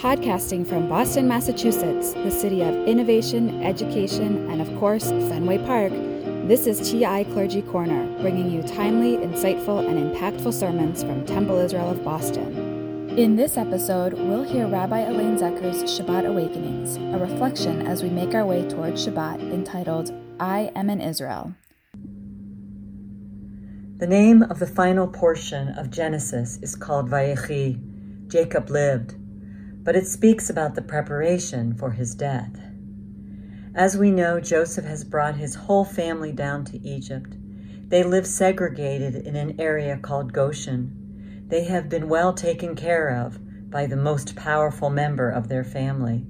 Podcasting from Boston, Massachusetts, the city of innovation, education, and of course, Fenway Park, this is TI Clergy Corner, bringing you timely, insightful, and impactful sermons from Temple Israel of Boston. In this episode, we'll hear Rabbi Elaine Zecher's Shabbat Awakenings, a reflection as we make our way toward Shabbat entitled I Am in Israel. The name of the final portion of Genesis is called Vayechi. Jacob lived, but it speaks about the preparation for his death. As we know, Joseph has brought his whole family down to Egypt. They live segregated in an area called Goshen. They have been well taken care of by the most powerful member of their family.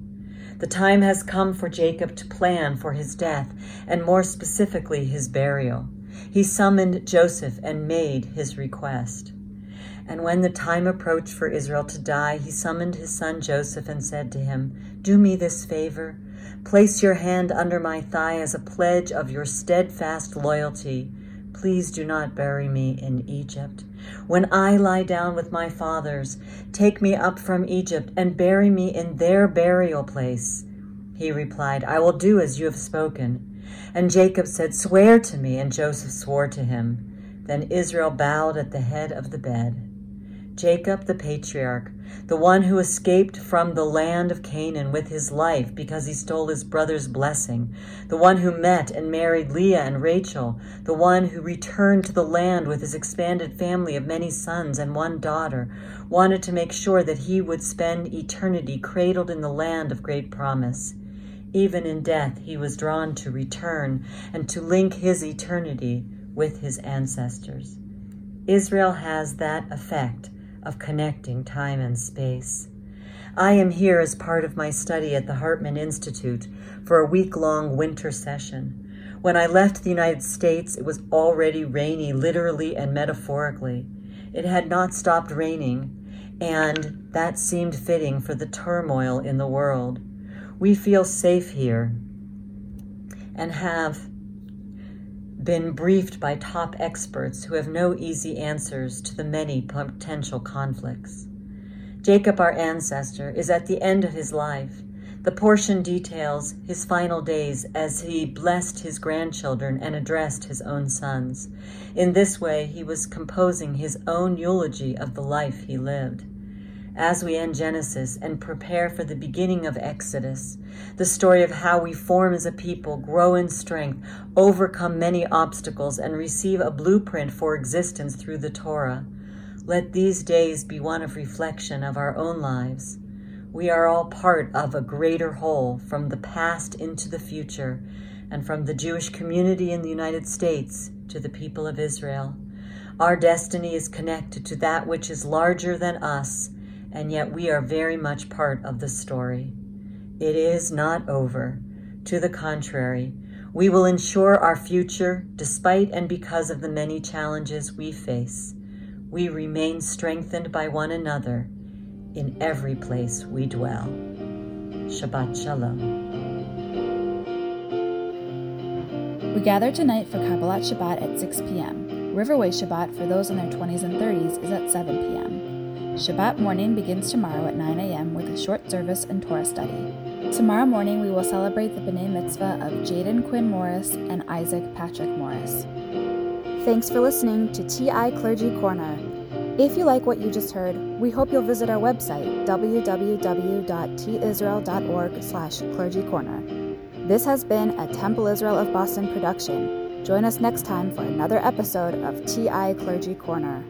The time has come for Jacob to plan for his death, and more specifically, his burial. He summoned Joseph and made his request. And when the time approached for Israel to die, he summoned his son Joseph and said to him, Do me this favor. Place your hand under my thigh as a pledge of your steadfast loyalty. Please do not bury me in Egypt. When I lie down with my fathers, take me up from Egypt and bury me in their burial place. He replied, I will do as you have spoken. And Jacob said, Swear to me. And Joseph swore to him. Then Israel bowed at the head of the bed. Jacob, the patriarch, the one who escaped from the land of Canaan with his life because he stole his brother's blessing, the one who met and married Leah and Rachel, the one who returned to the land with his expanded family of many sons and one daughter, wanted to make sure that he would spend eternity cradled in the land of great promise. Even in death, he was drawn to return and to link his eternity with his ancestors. Israel has that effect of connecting time and space. I am here as part of my study at the Hartman Institute for a week long winter session. When I left the United States, it was already rainy, literally and metaphorically. It had not stopped raining, and that seemed fitting for the turmoil in the world. We feel safe here and have been briefed by top experts who have no easy answers to the many potential conflicts. Jacob, our ancestor, is at the end of his life. The portion details his final days as he blessed his grandchildren and addressed his own sons. In this way, he was composing his own eulogy of the life he lived as we end Genesis and prepare for the beginning of Exodus, the story of how we form as a people, grow in strength, overcome many obstacles, and receive a blueprint for existence through the Torah. Let these days be one of reflection of our own lives. We are all part of a greater whole from the past into the future, and from the Jewish community in the United States to the people of Israel. Our destiny is connected to that which is larger than us and yet we are very much part of the story. It is not over. To the contrary, we will ensure our future despite and because of the many challenges we face. We remain strengthened by one another in every place we dwell. Shabbat Shalom. We gather tonight for Kabbalat Shabbat at 6 p.m. Riverway Shabbat for those in their 20s and 30s is at 7 p.m. Shabbat morning begins tomorrow at 9 a.m. with a short service and Torah study. Tomorrow morning, we will celebrate the B'nai Mitzvah of Jaden Quinn Morris and Isaac Patrick Morris. Thanks for listening to TI Clergy Corner. If you like what you just heard, we hope you'll visit our website, www.tisrael.org slash clergycorner. This has been a Temple Israel of Boston production. Join us next time for another episode of TI Clergy Corner.